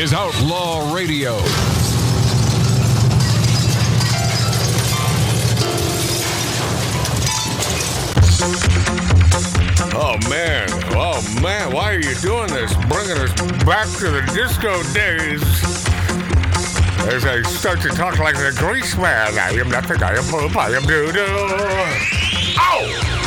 is Outlaw Radio. Oh man, oh man, why are you doing this? Bringing us back to the disco days. As I start to talk like the grease man, I am nothing, I am poop, I am doo doo. Ow!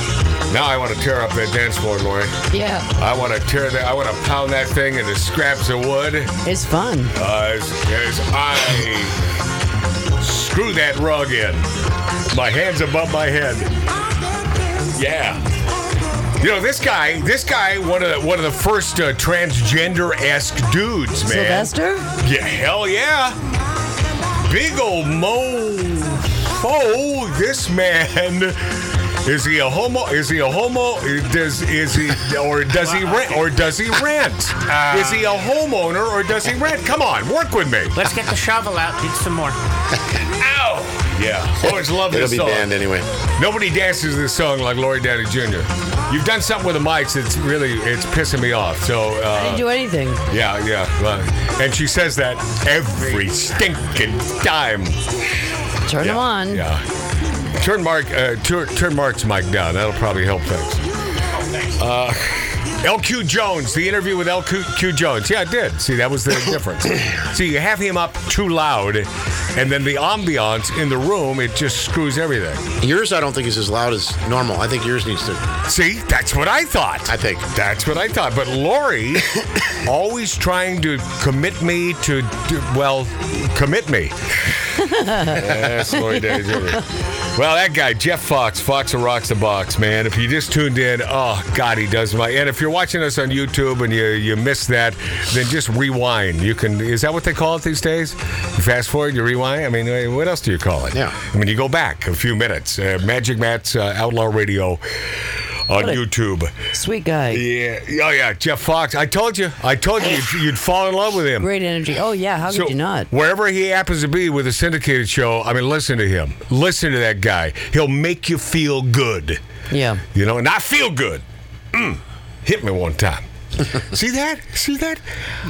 Now I want to tear up that dance floor, Lori. Yeah, I want to tear that, I want to pound that thing into scraps of wood it's fun. uh, as, as I screw that rug in. My hands above my head. Yeah. You know this guy. This guy, one of the, one of the first uh, transgender-esque dudes, man. Sylvester? Yeah, hell yeah. Big old mo. Oh, this man. Is he a homo? Is he a homo? Does is he or does he rent or does he rent? is he a homeowner or does he rent? Come on, work with me. Let's get the shovel out. Need some more. Ow! Yeah, always love this It'll be song. banned anyway. Nobody dances this song like Lori Downey Jr. You've done something with the mics that's really it's pissing me off. So I uh, didn't do anything. yeah, yeah. well, and she says that every stinking time. Turn them on. Yeah. Turn Mark, uh, turn, turn Mark's mic down. That'll probably help things. Uh, LQ Jones, the interview with LQ Jones. Yeah, it did. See, that was the difference. See, you have him up too loud, and then the ambiance in the room, it just screws everything. Yours, I don't think is as loud as normal. I think yours needs to. See, that's what I thought. I think. That's what I thought. But Lori, always trying to commit me to, to well, commit me. yes, Lori Day Jr. Well, that guy, Jeff Fox, Fox who rocks the box, man. If you just tuned in, oh God, he does my. And if you're watching us on YouTube and you you missed that, then just rewind. You can. Is that what they call it these days? You fast forward, you rewind. I mean, uh, what else do you call it? Yeah. I mean, you go back a few minutes. Uh, Magic Matt's uh, Outlaw Radio on YouTube. Sweet guy. Yeah. Oh yeah, Jeff Fox. I told you. I told you you'd, you'd fall in love with him. Great energy. Oh, yeah. How could you not? wherever he happens to be with a syndicated show, I mean, listen to him. Listen to that guy. He'll make you feel good. Yeah. You know, and I feel good. Mm. Hit me one time. See that? See that?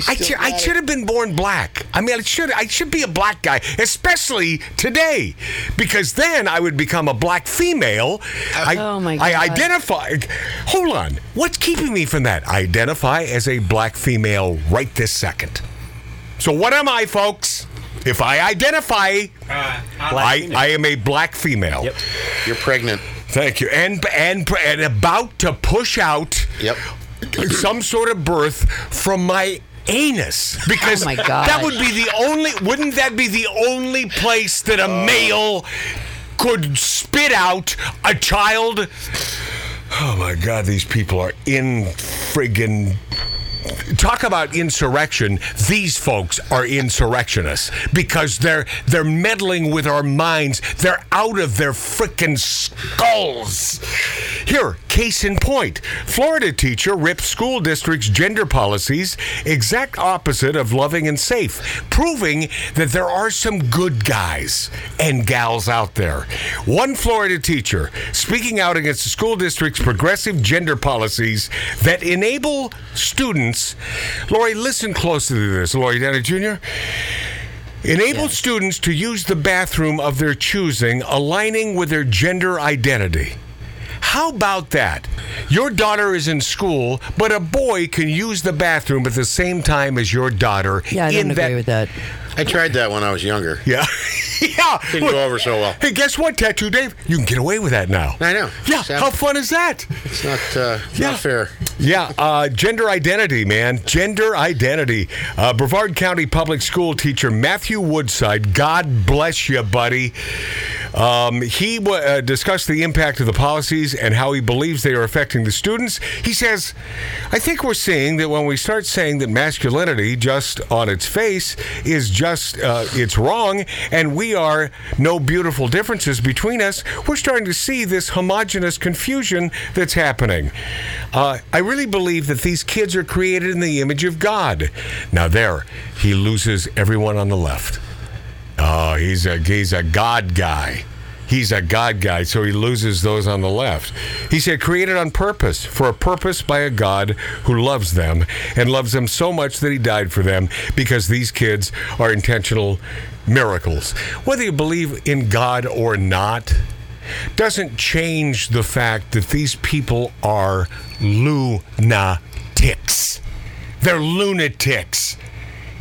I, should, I should have been born black. I mean, I should I should be a black guy, especially today, because then I would become a black female. I, Oh, my god! I identify. Hold on. What's keeping me from that? I identify as a black female right this second. So what am I, folks? If I identify, I, I am a black female. Yep. You're pregnant. Thank you. And and and about to push out Yep. Some sort of birth from my anus. Oh because Oh my that would be the only wouldn't that be the only place that a oh. male could spit out a child? Oh my god these people are in friggin talk about insurrection. These folks are insurrectionists because they're they're meddling with our minds. They're out of their frickin' skulls. Here case in point. Florida teacher rips school district's gender policies exact opposite of loving and safe proving that there are some good guys and gals out there. One florida teacher speaking out against the school district's progressive gender policies that enable students lori listen closely to this lori downey jr Enable students to use the bathroom of their choosing, aligning with their gender identity. How about that? Your daughter is in school, but a boy can use the bathroom at the same time as your daughter. Yeah, I don't in agree with that. I tried that when I was younger. Yeah. yeah. Didn't go over so well. Hey, guess what, Tattoo Dave? You can get away with that now. I know. Yeah. How fun is that? It's not, uh, Yeah. not fair. Yeah, uh, gender identity, man. Gender identity. Uh, Brevard County Public School teacher Matthew Woodside, God bless you, buddy. Um, he w- uh, discussed the impact of the policies and how he believes they are affecting the students. He says, I think we're seeing that when we start saying that masculinity, just on its face, is just, uh, it's wrong, and we are no beautiful differences between us, we're starting to see this homogenous confusion that's happening. Uh, I really believe that these kids are created in the image of God. Now, there, he loses everyone on the left. Oh, he's a he's a God guy. he's a God guy, so he loses those on the left. He said, created on purpose, for a purpose by a God who loves them and loves them so much that he died for them because these kids are intentional miracles. Whether you believe in God or not, doesn't change the fact that these people are lunatics. They're lunatics.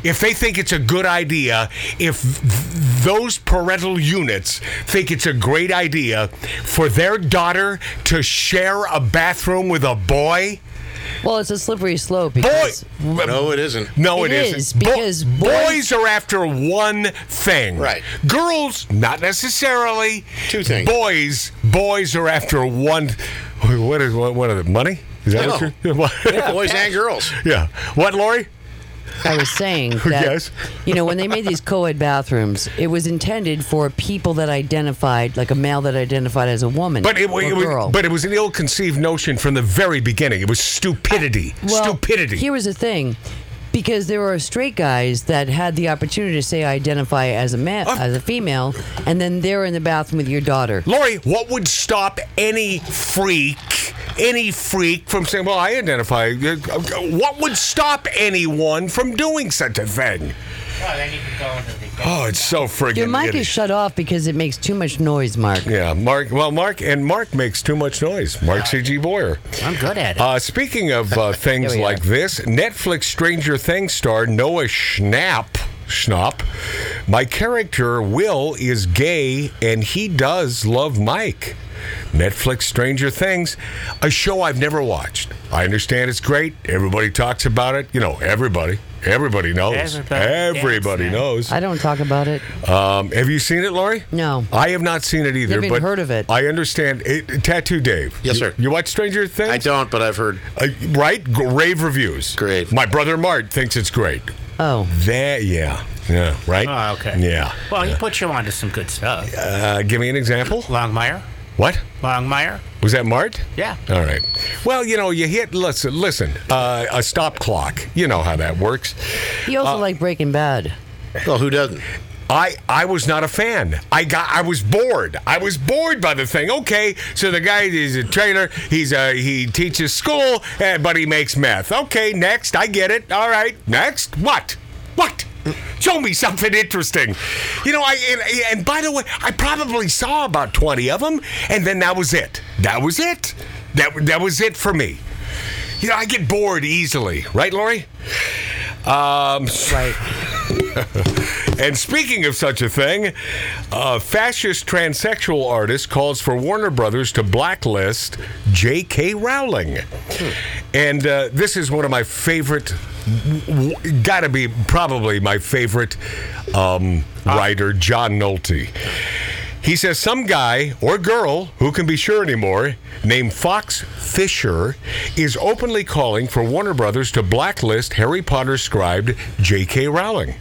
If they think it's a good idea, if th- those parental units think it's a great idea for their daughter to share a bathroom with a boy, Well, it's a slippery slope boy, No, it isn't. no, It it is, isn't. Bo- because boys, boys- are after one thing. Right. Girls, not necessarily. Two things. Boys, boys are after one. What is what? What are the money? Is that No. what you're? What? Boys and girls. yeah. What, Lori? I was saying that Yes. you know when they made these co-ed bathrooms, it was intended for people that identified like a male that identified as a woman But it, or it was, girl. but it was an ill-conceived notion from the very beginning. It was stupidity. Uh, well, stupidity. Here was the thing. Because there were straight guys that had the opportunity to say I identify as a man, Of- as a female, and then they're in the bathroom with your daughter. Lori, what would stop any freak, any freak from saying, "Well, I identify"? What would stop anyone from doing such a thing? Oh, they need to go into the. Oh, it's so friggin' Your mic idiot. is shut off because it makes too much noise, Mark. Yeah, Mark. Well, Mark and Mark makes too much noise. Mark C.G. Boyer. I'm good at it. Uh, speaking of uh, things like are. this, Netflix Stranger Things star Noah Schnapp. Schnapp. My character Will is gay and he does love Mike. Netflix Stranger Things, a show I've never watched. I understand it's great. Everybody talks about it. You know, everybody. Everybody knows. Everybody. Everybody Yes, knows. I don't talk about it. Um, have you seen it, Lori? No. I have not seen it either. Never even but heard of it. I understand. It, Tattoo Dave. Yes, sir. You watch Stranger Things? I don't, but I've heard. Uh, right? G- Rave reviews. Great. My brother Mart thinks it's great. Oh, That, yeah. Yeah, right? oh, okay. Yeah. Well, he put you onto some good stuff. Uh, give me an example. Longmire. What? Longmire. Was that Mart? Yeah. All right. Well, you know, you hit, listen, listen, uh, a stop clock. You know how that works. You also Uh, liked Breaking Bad. Well, who doesn't? I I was not a fan. I got I was bored. I was bored by the thing. Okay, so the guy is a trainer. He's a he teaches school, eh, but he makes meth. Okay, next. I get it. All right, next. What? What? Show me something interesting. You know, I and, and by the way, I probably saw about twenty of them, and then that was it. That was it. That that was it for me. You know, I get bored easily, right, Lori? Um, Right. and speaking of such a thing, a fascist transsexual artist calls for Warner Brothers to blacklist J.K. Rowling. And uh, this is one of my favorite, got to be probably my favorite um, writer, John Nolte. He says some guy or girl, who can be sure anymore, named Fox Fisher, is openly calling for Warner Brothers to blacklist Harry Potter scribe J.K. Rowling.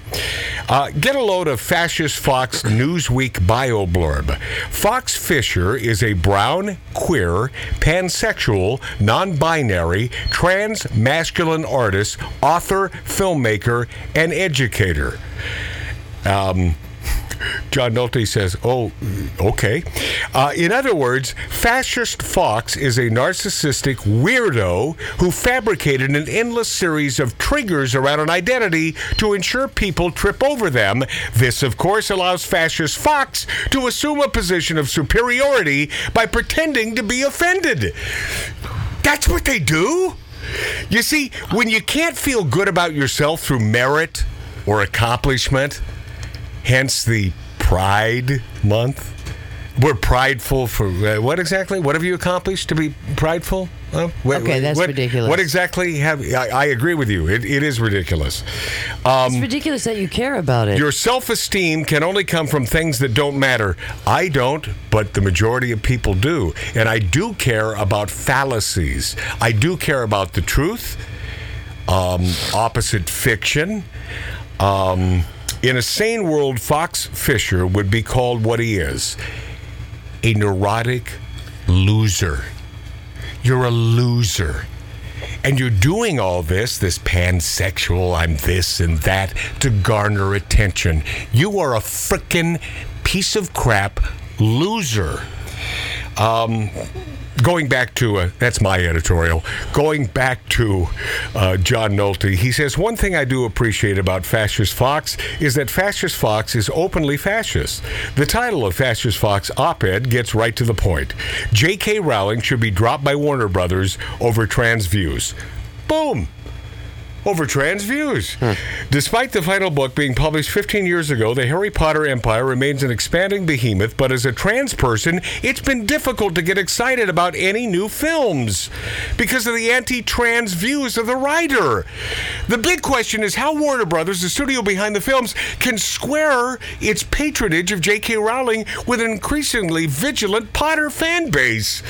Uh, get a load of fascist Fox Newsweek bio blurb. Fox Fisher is a brown, queer, pansexual, non binary, trans masculine artist, author, filmmaker, and educator. Um, John Nolte says, "Oh, okay." Uh, in other words, fascist Fox is a narcissistic weirdo who fabricated an endless series of triggers around an identity to ensure people trip over them. This, of course, allows fascist Fox to assume a position of superiority by pretending to be offended. That's what they do. You see, when you can't feel good about yourself through merit or accomplishment, hence the Pride Month. We're prideful for uh, what exactly? What have you accomplished to be prideful? What- Okay, that's what- ridiculous. What exactly have I, I agree with you? It, it is ridiculous. Um, It's ridiculous that you care about it. your self esteem can only come from things that don't matter. I don't, but the majority of people do. And I do care about fallacies. I do care about the truth, um, opposite fiction. Um, in a sane world, Fox Fisher would be called what he is a neurotic loser. You're a loser. And you're doing all this, this pansexual, I'm this and that, to garner attention. You are a frickin' piece of crap loser. Um, going back to uh, that's my editorial. Going back to uh, John Nolte, he says one thing I do appreciate about Fascist Fox is that Fascist Fox is openly fascist. The title of Fascist Fox op-ed gets right to the point. J.K. Rowling should be dropped by Warner Brothers over trans views. Boom over trans views. Despite the final book being published 15 years ago, the Harry Potter empire remains an expanding behemoth, but as a trans person, it's been difficult to get excited about any new films because of the anti trans views of the writer. The big question is how Warner Brothers, the studio behind the films, can square its patronage of J.K. Rowling with an increasingly vigilant Potter fan base.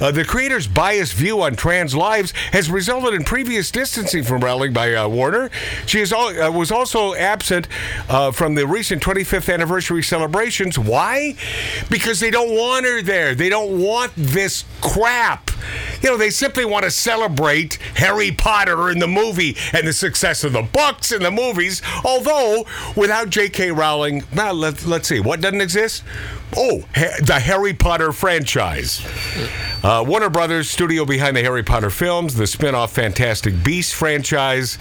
Uh, the creator's biased view on trans lives has resulted in previous distancing from Rowling by uh, Warner. She is al- uh, was also absent uh, from the recent 25th anniversary celebrations. Why? Because they don't want her there. They don't want this crap. You know, they simply want to celebrate Harry Potter in the movie and the success of the books and the movies. Although, without J.K. Rowling, well, let, let's see, what doesn't exist? Oh, ha- the Harry Potter franchise. Uh, Warner Brothers, studio behind the Harry Potter films, the spin off Fantastic Beasts franchise.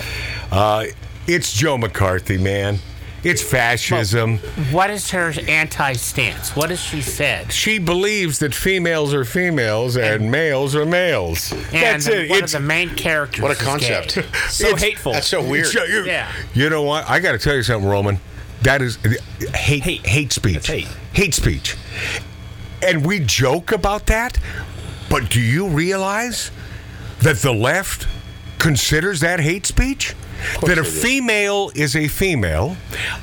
Uh, it's Joe McCarthy, man. It's fascism. What is her anti-stance? What has she said? She believes that females are females and males are males. And That's the- it. One It's of the main characters. What a is gay. concept. So It's- hateful. That's so weird. You- you, Yeah. you know what? I got to tell you something, Roman. That is hate, hate, Hate. speech. That's hate. speech. And we joke about that, but do you realize that the left considers that hate speech? That a female is a female,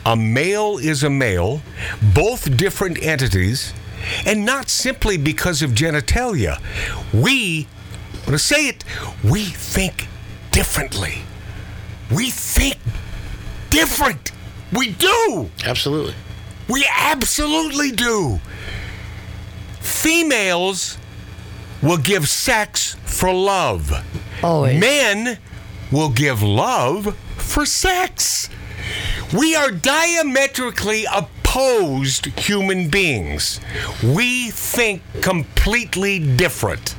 a male is a male, both different entities, and not simply because of genitalia. We, I'm going to say it, we think differently. We think different. We do. Absolutely. We absolutely do. Females will give sex for love. Always. Men will give love for sex. We are diametrically opposed human beings. We think completely different.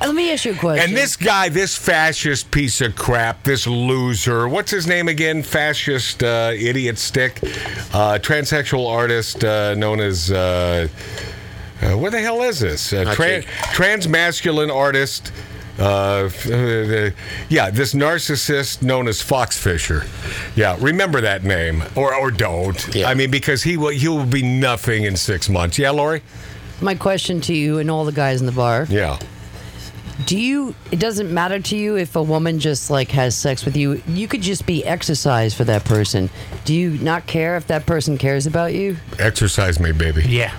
Uh, Let me ask you a question. And this guy, this fascist piece of crap, this loser, what's his name again? Fascist uh, idiot stick, uh, transsexual artist uh, known as. Uh, where the hell is this? Uh, Not tran- trans-masculine artist. Uh, uh, yeah, this narcissist known as Fox Fisher. Yeah, remember that name, or or don't. Yeah. I mean, because he will he will be nothing in six months. Yeah, Lori. My question to you and all the guys in the bar: Yeah. Do you? It doesn't matter to you if a woman just like has sex with you. You could just be exercise for that person. Do you not care if that person cares about you? Exercise me, baby. Yeah.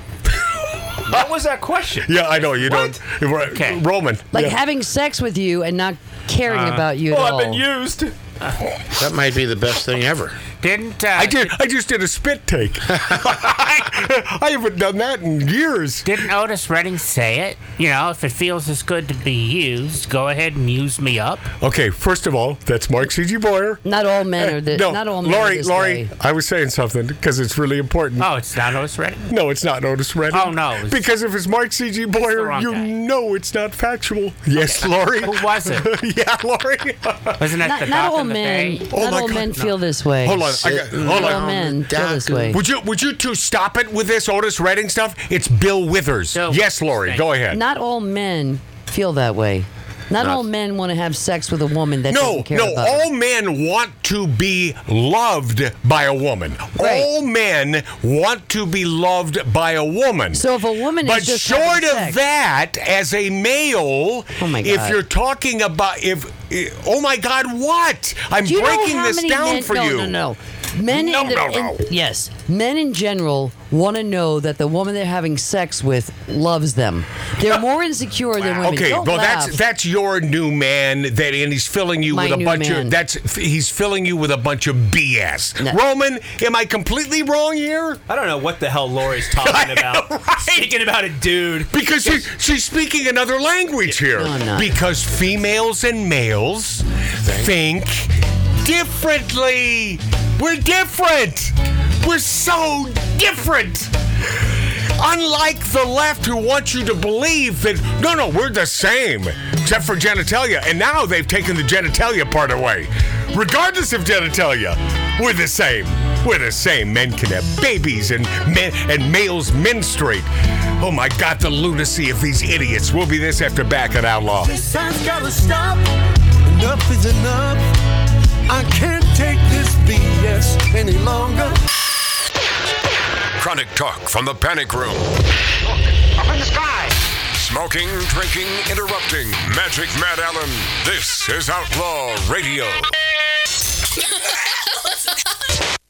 What was that question? Yeah, I know you What? don't. Right, Okay. Roman. Like yeah. having sex with you and not caring about you at Oh, all. I've been used. That might be the best thing ever. Didn't uh, I did. I just did a spit take. I haven't done that in years. Didn't Otis Redding say it? You know, if it feels as good to be used, go ahead and use me up. Okay, first of all, that's Mark C.G. Boyer. Not all men are this. no, not all men are Lori, this Lori, way. I was saying something because it's really important. Oh, it's not Otis Redding. No, it's not Otis Redding. Oh, no, it's- Because if it's Mark C.G. Boyer, wrong you guy. know it's not factual. Yes, Lori. Who was it? yeah, Lori. Wasn't that Not, the not dock all in the men. bay? Oh not my all God, men no. feel this way. Hold on. I got, hold Not all men feel this way. Would you would you two stop it with this Otis Redding stuff? It's Bill Withers. Bill yes, Lori, go ahead. Not all men feel that way. Not, Not- all men want to have sex with a woman that No, doesn't care no, about all them. men want to be loved by a woman. Right. All men want to be loved by a woman. So if a woman but is just short of sex- that, as a male, Oh my God. if you're talking about if eh, oh my God, what? I'm breaking this down men, for no, you. No, no, Men No, in, the- no, in- yes, men in general want to know that the woman they're having sex with loves them. They're more insecure than women. Okay, Don't well laugh. that's that's your new man that and he's filling you My with a bunch man. of that's he's filling you with a bunch of BS. No. Roman, am I completely wrong here? I don't know what the hell Lori's talking about. Right. Speaking about a dude. Because she, she's speaking another language here. No, Because females and males think differently. We're different. We're so different. Unlike the left who wants you to believe that, no, no, we're the same, except for genitalia. And now they've taken the genitalia part away. Regardless of genitalia, we're the same. We're the same. Men can have babies and men and males menstruate. Oh my God, the lunacy of these idiots. We'll be this after back at Outlaw. This time's gotta stop. Enough is enough. I can't take this BS any longer. Chronic talk from the panic room. Up in the sky. Smoking, drinking, interrupting. Magic Matt Allen. This is Outlaw Radio.